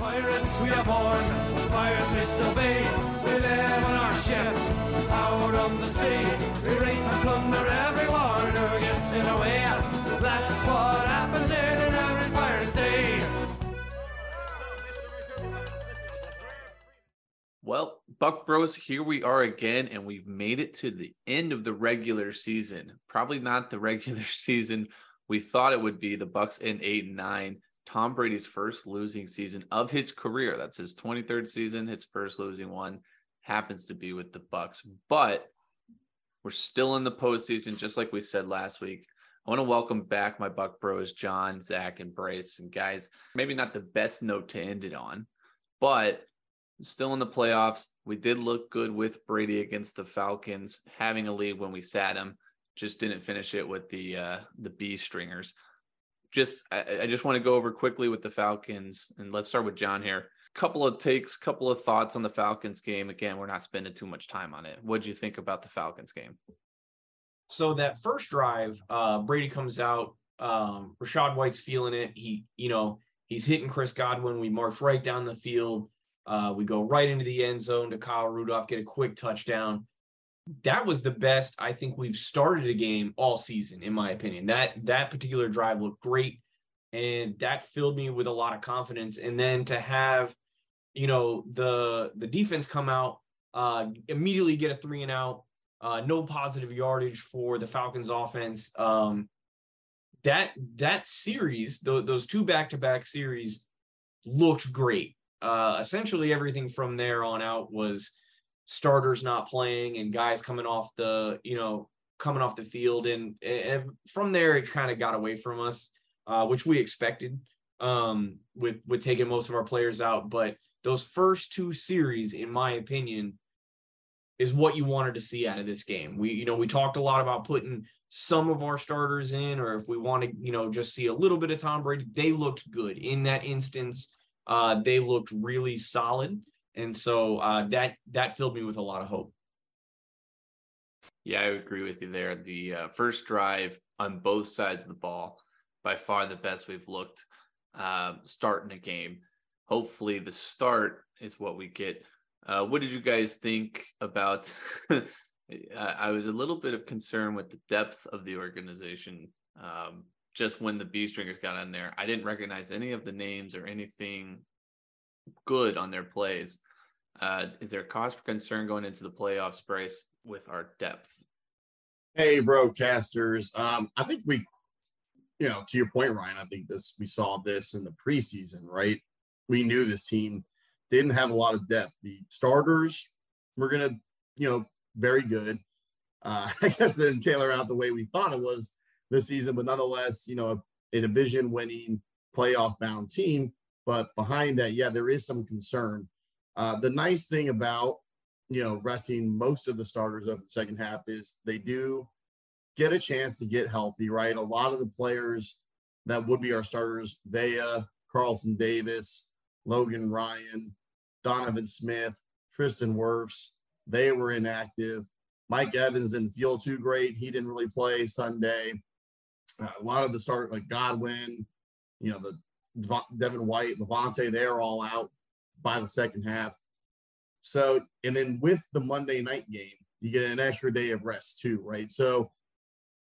Pirates we are born, pirates we still be. We live on our ship, out on the sea. We rape and plunder everyone who gets in our way. That's what happens in an average pirate's day. Well, Buc Bros, here we are again, and we've made it to the end of the regular season. Probably not the regular season we thought it would be. The Bucs in eight and nine. Tom Brady's first losing season of his career. That's his 23rd season. His first losing one happens to be with the Bucs, but we're still in the postseason, just like we said last week. I want to welcome back my Buc Bros, John, Zach, and Bryce. And guys, maybe not the best note to end it on, but still in the playoffs. We did look good with Brady against the Falcons, having a lead when we sat him. Just didn't finish it with the uh, the B stringers just I, I just want to go over quickly with the Falcons, and let's start with John here. Couple of takes, couple of thoughts on the Falcons game. Again, we're not spending too much time on it. What do you think about the Falcons game? So that first drive, uh, Brady comes out. Um, Rachaad White's feeling it. He, you know, he's hitting Chris Godwin. We march right down the field. Uh, we go right into the end zone to Kyle Rudolph, get a quick touchdown that was the best I think we've started a game all season, in my opinion. That that particular drive looked great, and that filled me with a lot of confidence. And then to have, you know, the the defense come out, uh, immediately get a three and out, uh, no positive yardage for the Falcons offense. Um, that that series, th- those two back to back series, looked great. Uh, essentially, everything from there on out was starters not playing and guys coming off the you know coming off the field and, and from there it kind of got away from us uh, which we expected um, with with taking most of our players out. But those first two series in my opinion is what you wanted to see out of this game. We you know we talked a lot about putting some of our starters in or if we want to you know just see a little bit of tom brady they looked good. In that instance uh, they looked really solid and so uh, that that filled me with a lot of hope. Yeah, I agree with you there. The uh, first drive on both sides of the ball, by far the best we've looked um, starting a game. Hopefully, the start is what we get. Uh, what did you guys think about? I was a little bit of concern with the depth of the organization. Um, just when the B stringers got in there, I didn't recognize any of the names or anything good on their plays. Uh, is there cause for concern going into the playoffs, Bryce, with our depth? Hey, broadcasters. Um, I think we, you know, to your point, Ryan, I think this we saw this in the preseason, right? We knew this team didn't have a lot of depth. The starters were gonna, you know, very good. Uh, I guess it didn't tailor out the way we thought it was this season, but nonetheless, you know, a, a division winning playoff bound team but behind that, yeah, there is some concern. Uh, the nice thing about you know resting most of the starters of the second half is they do get a chance to get healthy, right? A lot of the players that would be our starters, Vea, Carlton Davis, Logan Ryan, Donovan Smith, Tristan Wirfs, they were inactive. Mike Evans didn't feel too great. He didn't really play Sunday. Uh, a lot of the start like Godwin, you know, the Devin White, Lavonte, they're all out by the second half. So, and then with the Monday night game, you get an extra day of rest too, right? So,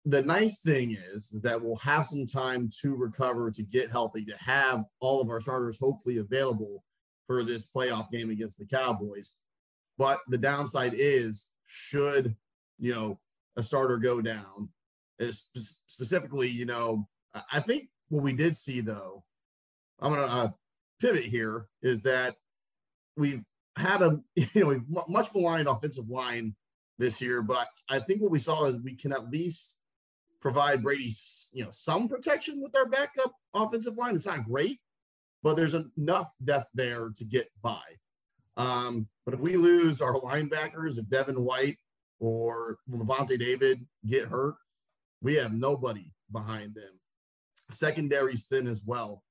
the nice thing is, that we'll have some time to recover, to get healthy, to have all of our starters hopefully available for this playoff game against the Cowboys. But the downside is, should you know a starter go down, eh, specifically, you know, I think what we did see though I'm going to uh, pivot here is that we've had a you know we've much maligned offensive line this year, but I, I think what we saw is we can at least provide Brady you know some protection with our backup offensive line. It's not great, but there's enough depth there to get by. Um, but if we lose our linebackers, if Devin White or Lavonte David get hurt, we have nobody behind them. Secondary's thin as well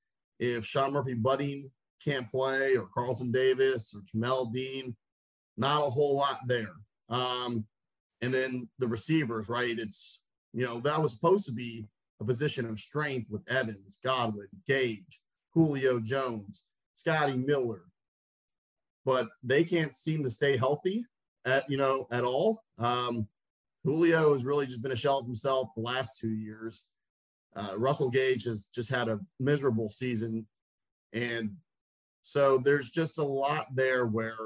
if Sean Murphy-Bunting can't play or Carlton Davis or Jamel Dean, not a whole lot there. Um, and then the receivers, right? It's, you know, that was supposed to be a position of strength with Evans, Godwin, Gage, Julio Jones. Scotty Miller, but they can't seem to stay healthy at you know at all. Um, Julio has really just been a shell of himself the last two years. Uh, Russell Gage has just had a miserable season, and so there's just a lot there where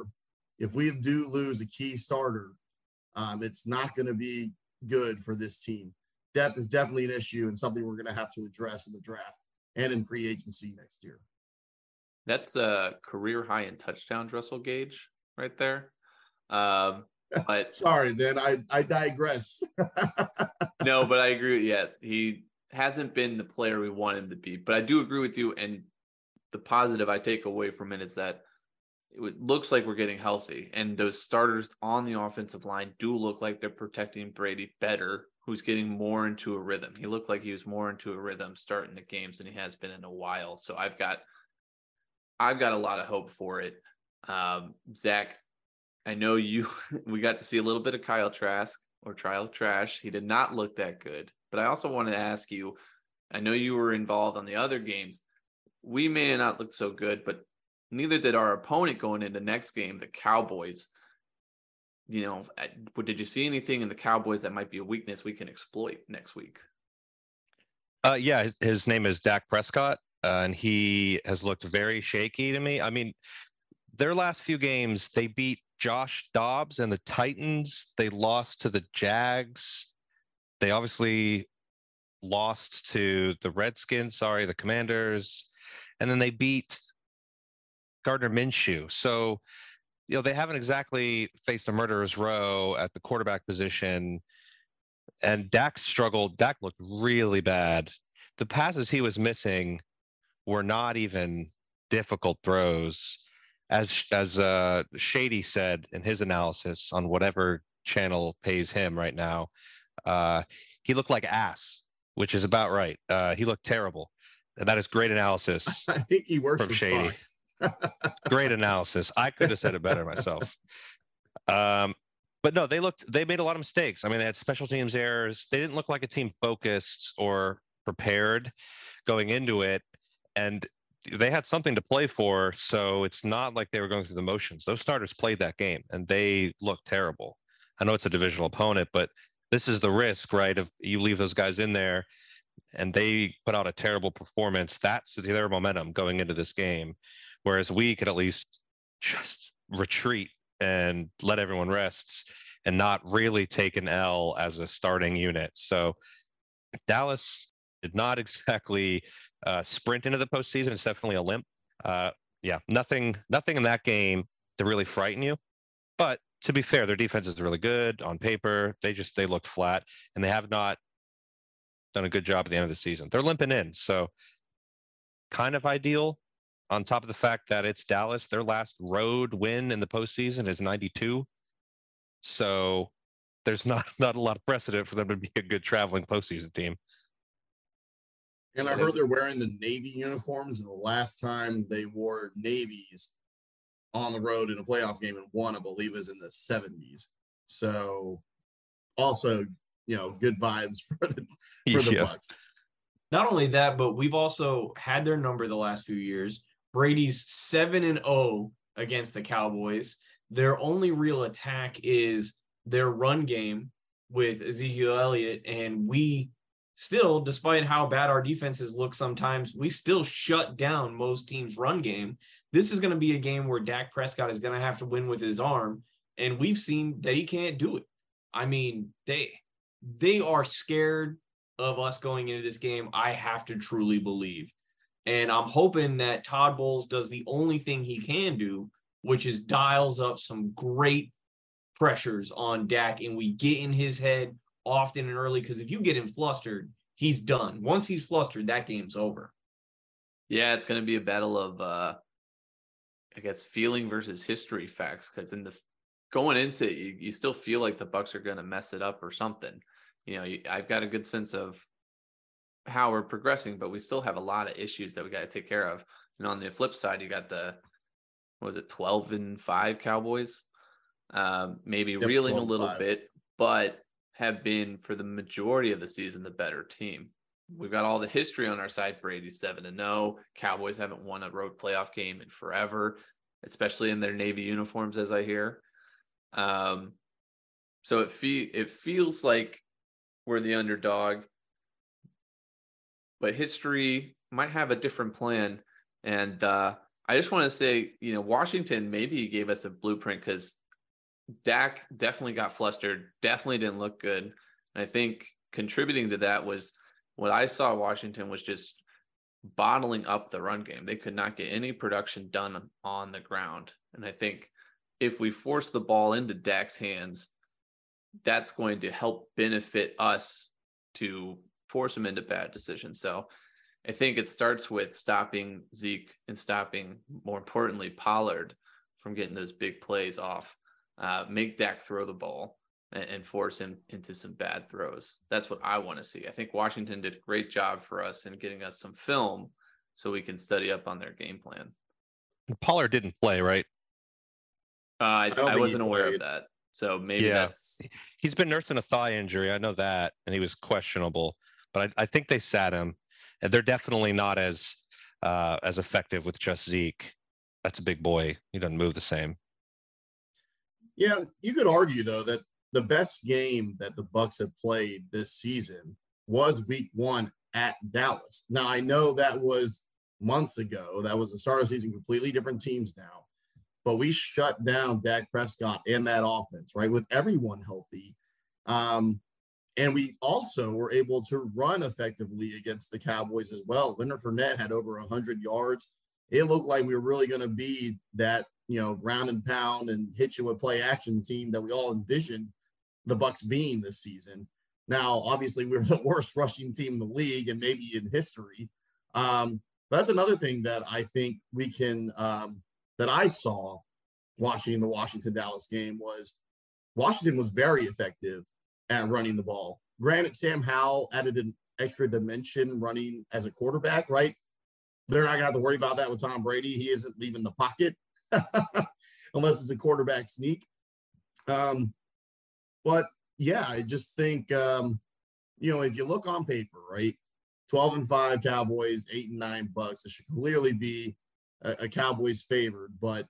if we do lose a key starter, um, it's not going to be good for this team. Depth is definitely an issue and something we're going to have to address in the draft and in free agency next year. That's a career high in touchdowns, Russell Gage, right there. Um, but sorry, then I I digress. no, but I agree. Yeah, he hasn't been the player we want him to be. But I do agree with you. And the positive I take away from it is that it looks like we're getting healthy, and those starters on the offensive line do look like they're protecting Brady better. Who's getting more into a rhythm? He looked like he was more into a rhythm starting the games than he has been in a while. So I've got, I've got a lot of hope for it. Um, Zach, I know you we got to see a little bit of Kyle Trask or Trial Trash. He did not look that good. But I also wanted to ask you, I know you were involved on the other games. We may not look so good, but neither did our opponent going into next game, the Cowboys. You know, did you see anything in the Cowboys that might be a weakness we can exploit next week? Uh, yeah, his, his name is Dak Prescott, uh, and he has looked very shaky to me. I mean, their last few games, they beat Josh Dobbs and the Titans. They lost to the Jags. They obviously lost to the Redskins, sorry, the Commanders. And then they beat Gardner Minshew. So, you know, they haven't exactly faced a murderer's row at the quarterback position. And Dak struggled. Dak looked really bad. The passes he was missing were not even difficult throws as as uh, Shady said in his analysis on whatever channel pays him right now, uh, he looked like ass, which is about right. Uh, he looked terrible. And that is great analysis. I think he works from Shady. great analysis. I could have said it better myself. Um, but no, they looked. They made a lot of mistakes. I mean, they had special teams errors. They didn't look like a team focused or prepared going into it. And they had something to play for, so it's not like they were going through the motions. Those starters played that game and they looked terrible. I know it's a divisional opponent, but this is the risk, right? If you leave those guys in there and they put out a terrible performance, that's their momentum going into this game. Whereas we could at least just retreat and let everyone rest and not really take an L as a starting unit. So Dallas did not exactly uh, sprint into the postseason. It's definitely a limp. Uh, yeah, nothing, nothing in that game to really frighten you. But to be fair, their defense is really good on paper. They just they look flat, and they have not done a good job at the end of the season. They're limping in, so kind of ideal. On top of the fact that it's Dallas, their last road win in the postseason is 92. So there's not not a lot of precedent for them to be a good traveling postseason team. And I heard they're wearing the Navy uniforms, and the last time they wore navies on the road in a playoff game and won, I believe, was in the 70s. So, also, you know, good vibes for the for the yeah. Bucs. Not only that, but we've also had their number the last few years. Brady's seven and 0 against the Cowboys. Their only real attack is their run game with Ezekiel Elliott, and we still, despite how bad our defenses look sometimes, we still shut down most teams' run game. This is going to be a game where Dak Prescott is going to have to win with his arm, and we've seen that he can't do it. I mean, they they are scared of us going into this game. I have to truly believe. And I'm hoping that Todd Bowles does the only thing he can do, which is dials up some great pressures on Dak and we get in his head often and early because if you get him flustered, he's done. Once he's flustered, that game's over. Yeah, it's going to be a battle of, uh, I guess, feeling versus history facts. Because in the going into you, you still feel like the Bucs are going to mess it up or something. You know, you, I've got a good sense of how we're progressing, but we still have a lot of issues that we got to take care of. And on the flip side, you got the was it twelve and five Cowboys, um, maybe yep, reeling a little bit, but have been for the majority of the season the better team. we've got all the history on our side. Brady's seven to no. Cowboys haven't won a road playoff game in forever, especially in their navy uniforms, as I hear. Um, so it fe- it feels like we're the underdog, but history might have a different plan. And uh, I just want to say, you know, Washington maybe gave us a blueprint because Dak definitely got flustered, definitely didn't look good. And I think contributing to that was what I saw Washington was just bottling up the run game. They could not get any production done on the ground. And I think if we force the ball into Dak's hands, that's going to help benefit us to force him into bad decisions. So I think it starts with stopping Zeke and stopping, more importantly, Pollard from getting those big plays off. Uh, make Dak throw the ball and, and force him into some bad throws. That's what I want to see. I think Washington did a great job for us in getting us some film so we can study up on their game plan. Pollard didn't play, right? Uh, I, don't I, wasn't aware of that. So maybe Yeah. that's He's been nursing a thigh injury. I know that, and he was questionable. But I, I think they sat him, and they're definitely not as uh, as effective with just Zeke. That's a big boy. He doesn't move the same. Yeah, you could argue though that the best game that the Bucs have played this season was Week One at Dallas. Now I know that was months ago. That was the start of the season. Completely different teams now, but we shut down Dak Prescott and that offense right with everyone healthy. Um, and we also were able to run effectively against the Cowboys as well. Leonard Fournette had over 100 yards. It looked like we were really going to be that, you know, ground and pound and hit you with play action team that we all envisioned the Bucs being this season. Now, obviously, we're the worst rushing team in the league and maybe in history. Um, but that's another thing that I think we can um, that I saw watching the Washington Dallas game was Washington was very effective at running the ball. Granted, Sam Howell added an extra dimension running as a quarterback, right? They're not gonna have to worry about that with Tom Brady. He isn't leaving the pocket unless it's a quarterback sneak. Um, but yeah, I just think um, you know, if you look on paper, right? 12 and 5 Cowboys, 8 and 9 Bucs. It should clearly be a, a Cowboys favored, but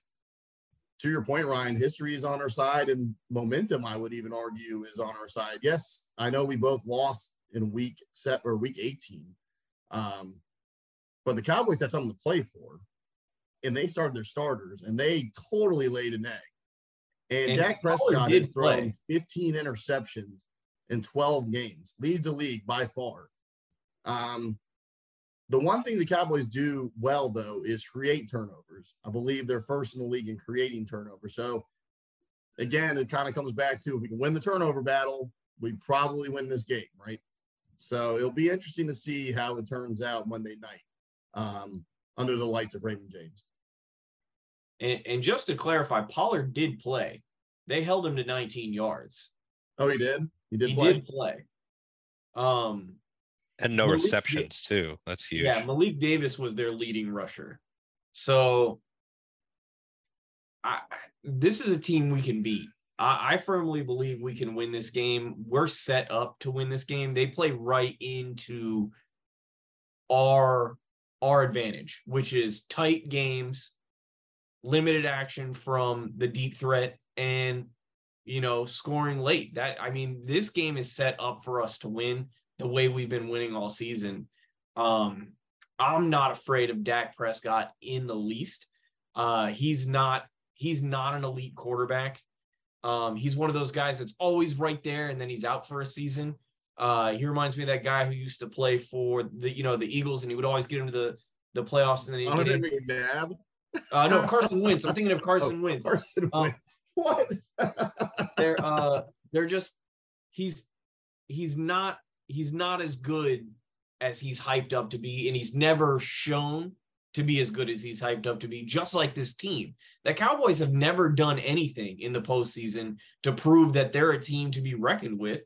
to your point, Ryan, history is on our side, and momentum, I would even argue, is on our side. Yes, I know we both lost in week set or week 18, um, but the Cowboys had something to play for, and they started their starters, and they totally laid an egg. And, And Dak Prescott has thrown 15 interceptions in 12 games, leads the league by far. Um, the one thing the Cowboys do well, though, is create turnovers. I believe they're first in the league in creating turnovers. So, again, it kind of comes back to if we can win the turnover battle, we probably win this game, right? So, it'll be interesting to see how it turns out Monday night um, under the lights of Raymond James. And, and just to clarify, Pollard did play. They held him to 19 yards. Oh, he did? He did he play? did play. Um, And no Malik- receptions too. That's huge. yeah, Malik Davis was their leading rusher. So I, this is a team we can beat. I, I firmly believe we can win this game. We're set up to win this game. They play right into our our advantage, which is tight games, limited action from the deep threat, and you know, scoring late. That I mean, this game is set up for us to win the way we've been winning all season. Um, I'm not afraid of Dak Prescott in the least. Uh, he's not he's not an elite quarterback. Um, he's one of those guys that's always right there, and then he's out for a season. Uh, he reminds me of that guy who used to play for the you know the Eagles, and he would always get into the the playoffs, and then he'd Donovan in. McNabb? Uh, no, Carson Wentz. I'm thinking of Carson Oh, Wentz. Carson Um, Wentz. What? they're uh they're just he's he's not he's not as good as he's hyped up to be and he's never shown to be as good as he's hyped up to be just like this team the cowboys have never done anything in the postseason to prove that they're a team to be reckoned with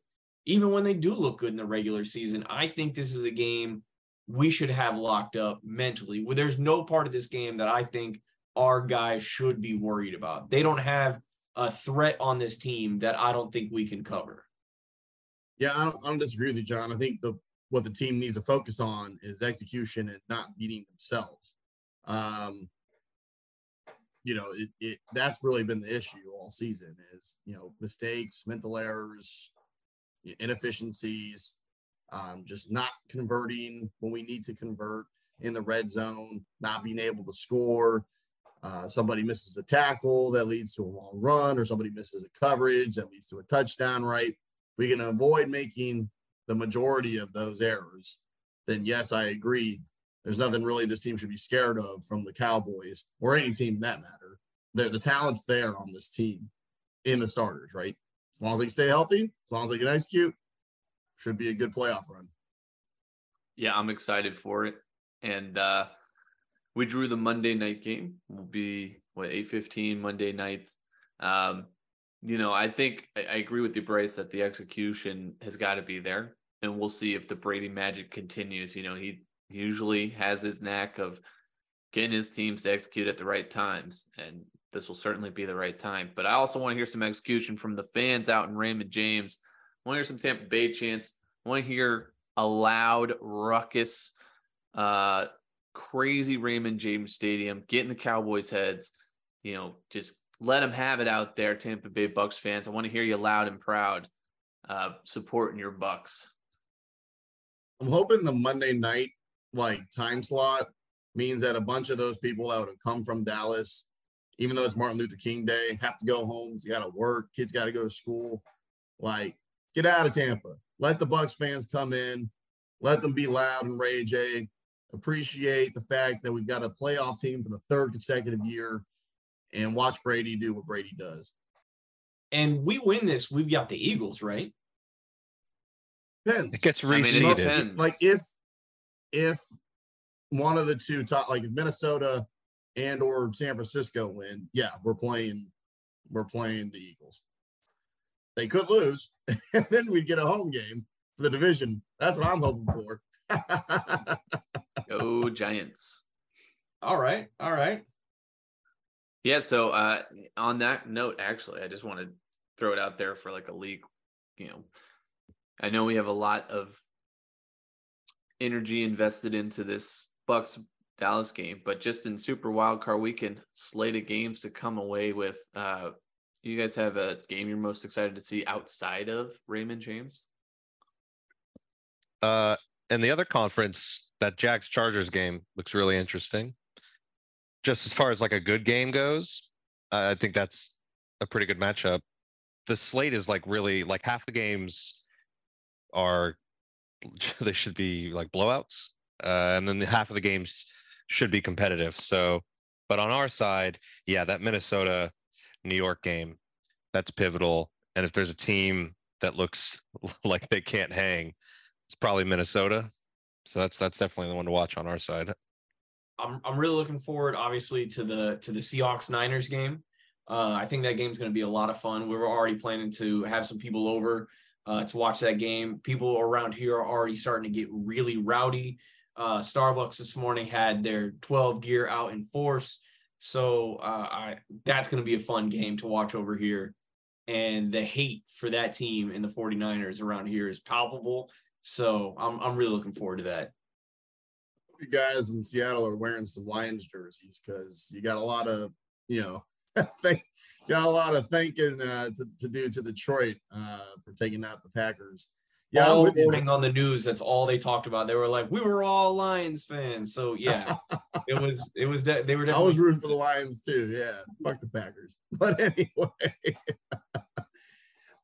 even when they do look good in the regular season i think this is a game we should have locked up mentally where there's no part of this game that i think our guys should be worried about they don't have a threat on this team that I don't think we can cover. Yeah, I don't, I don't disagree with you, John. I think the what the team needs to focus on is execution and not beating themselves. Um, you know, it, it that's really been the issue all season is you know mistakes, mental errors, inefficiencies, um, just not converting when we need to convert in the red zone, not being able to score. Uh, somebody misses a tackle that leads to a long run, or somebody misses a coverage that leads to a touchdown, right? We can avoid making the majority of those errors. Then, yes, I agree. There's nothing really this team should be scared of from the Cowboys or any team that matter. They're, the talent's there on this team in the starters, right? As long as they stay healthy, as long as they can execute, should be a good playoff run. Yeah, I'm excited for it. And uh we drew the Monday night game. Will be what 8:15 Monday night. Um, you know, I think I, I agree with you, Bryce, that the execution has got to be there, and we'll see if the Brady magic continues. You know, he usually has his knack of getting his teams to execute at the right times, and this will certainly be the right time. But I also want to hear some execution from the fans out in Raymond James. I want to hear some Tampa Bay chants. I want to hear a loud ruckus uh crazy Raymond James Stadium, getting the Cowboys' heads. You know, just let them have it out there, Tampa Bay Bucs fans. I want to hear you loud and proud, uh, supporting your Bucs. I'm hoping the Monday night like time slot means that a bunch of those people that would have come from Dallas, even though it's Martin Luther King Day, have to go home. You got to work. Kids got to go to school. Like, get out of Tampa. Let the Bucs fans come in. Let them be loud and rage. A appreciate the fact that we've got a playoff team for the third consecutive year and watch Brady do what Brady does. And we win this, we've got the Eagles, right? Depends. It gets I mean, it Like if if one of the two top like if Minnesota and or San Francisco win, yeah, we're playing we're playing the Eagles. They could lose, and then we'd get a home game for the division. That's what I'm hoping for. Go Giants. All right. All right. Yeah. So uh, on that note, actually, I just want to throw it out there for like a leak. You know, I know we have a lot of energy invested into this Bucs Dallas game, but just in Super Wild Card Weekend, slate of games to come away with. Uh, you guys have a game you're most excited to see outside of Raymond James? Uh, and the other conference, that Jags Chargers game looks really interesting. Just as far as like a good game goes, uh, I think that's a pretty good matchup. The slate is like really like half the games are they should be like blowouts, uh, and then the half of the games should be competitive. So, but on our side, yeah, that Minnesota New York game, that's pivotal. And if there's a team that looks like they can't hang, it's probably Minnesota. So that's that's definitely the one to watch on our side. I'm I'm really looking forward, obviously, to the to the Seahawks Niners game. Uh, I think that game's going to be a lot of fun. We were already planning to have some people over uh, to watch that game. People around here are already starting to get really rowdy. Uh, Starbucks this morning had their 12 gear out in force, so uh, I that's going to be a fun game to watch over here. And the hate for that team and the 49ers around here is palpable. So I'm I'm really looking forward to that. you guys in Seattle are wearing some Lions jerseys because you got a lot of, you know, got a lot of thinking uh, to, to do to Detroit uh, for taking out the Packers. Yeah, all morning on the news. That's all they talked about. They were like, we were all Lions fans. So yeah, it was it was de- they were Definitely- I was rooting for the Lions too. Yeah, fuck the Packers. But anyway,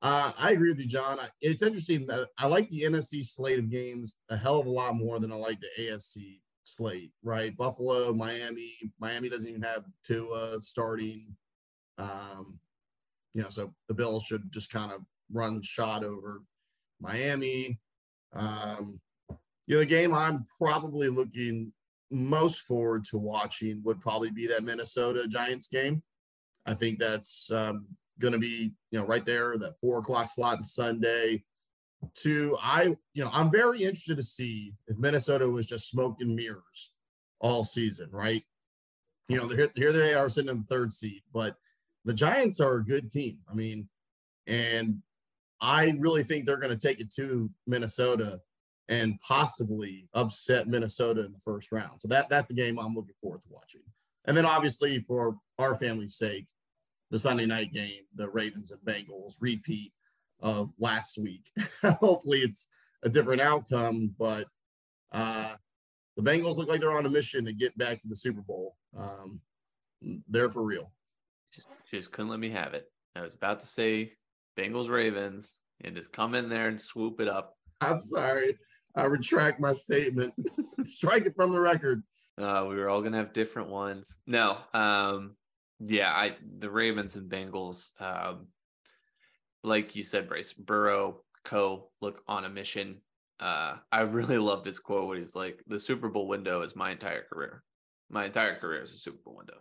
uh, I agree with you, John. It's interesting that I like the NFC slate of games a hell of a lot more than I like the AFC slate. Right, Buffalo, Miami. Miami doesn't even have Tua starting. Um, you know, so the Bills should just kind of run shot over Miami. Um, you know, the game I'm probably looking most forward to watching would probably be that Minnesota Giants game. I think that's um, going to be, you know, right there, that four o'clock slot on Sunday. To I, you know, I'm very interested to see if Minnesota was just smoke and mirrors all season, right? You know, here, here they are sitting in the third seat, but the Giants are a good team. I mean, and I really think they're going to take it to Minnesota and possibly upset Minnesota in the first round. So that that's the game I'm looking forward to watching. And then obviously for our family's sake, the Sunday night game, the Ravens and Bengals repeat of last week. Hopefully it's a different outcome, but uh, the Bengals look like they're on a mission to get back to the Super Bowl. Um, they're for real. Just, just couldn't let me have it. I was about to say Bengals Ravens and just come in there and swoop it up. I'm sorry. I retract my statement. Strike it from the record. Uh, we were all gonna have different ones. No, um, yeah, I the Ravens and Bengals. Um, like you said, Bryce Burrow, Co. look on a mission. Uh, I really love this quote when he was like, "The Super Bowl window is my entire career. My entire career is a Super Bowl window."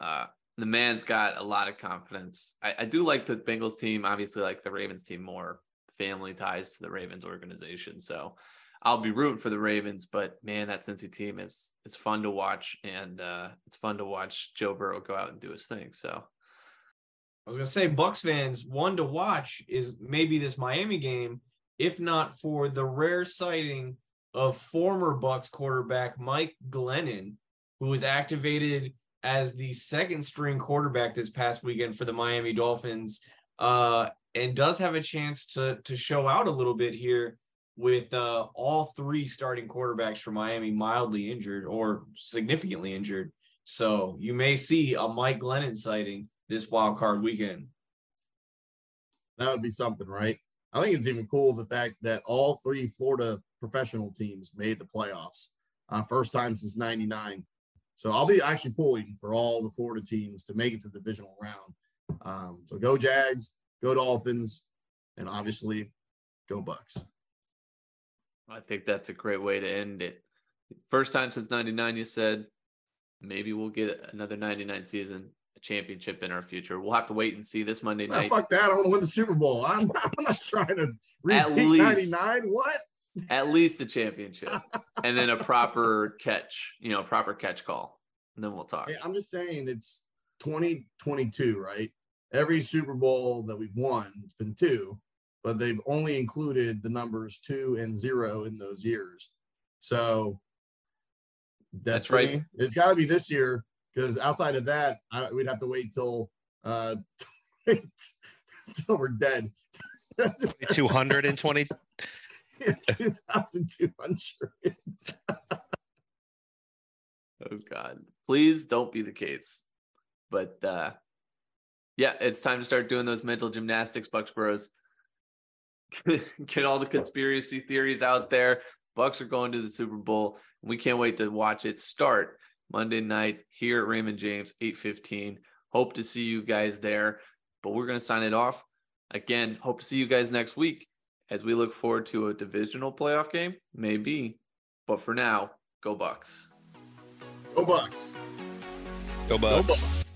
Uh, the man's got a lot of confidence. I, I do like the Bengals team, obviously, like the Ravens team more family ties to the Ravens organization. So I'll be rooting for the Ravens, but man, that Cincy team is it's fun to watch, and uh, it's fun to watch Joe Burrow go out and do his thing. So I was gonna say, Bucs fans, one to watch is maybe this Miami game, if not for the rare sighting of former Bucs quarterback Mike Glennon, who was activated as the second string quarterback this past weekend for the Miami Dolphins, uh, and does have a chance to to show out a little bit here with uh, all three starting quarterbacks for Miami mildly injured or significantly injured. So you may see a Mike Glennon sighting this wild card weekend. That would be something, right? I think it's even cool the fact that all three Florida professional teams made the playoffs. Uh, first time since 99. So I'll be actually pulling for all the Florida teams to make it to the divisional round. Um, so go Jags, go Dolphins, and obviously go Bucs. I think that's a great way to end it. First time since 99, you said maybe we'll get another 99 season, a championship in our future. We'll have to wait and see this Monday night. fuck that. I want to win the Super Bowl. I'm, I'm not trying to repeat 99. What? At least a championship and then a proper catch, you know, proper catch call. And then we'll talk. Hey, I'm just saying it's 2022, right? Every Super Bowl that we've won, it's been two but they've only included the numbers two and zero in those years. So that's right. It's got to be this year because outside of that, I, we'd have to wait till uh, till we're dead. 220. 2200. oh God. Please don't be the case. But uh yeah, it's time to start doing those mental gymnastics, Bucs Bros. get all the conspiracy theories out there. Bucs are going to the Super Bowl. We can't wait to watch it start Monday night here at Raymond James, 8:15. Hope to see you guys there. But we're going to sign it off. Again, hope to see you guys next week as we look forward to a divisional playoff game. Maybe. But for now, go Bucs. Go Bucs. Go Bucs. Go Bucs.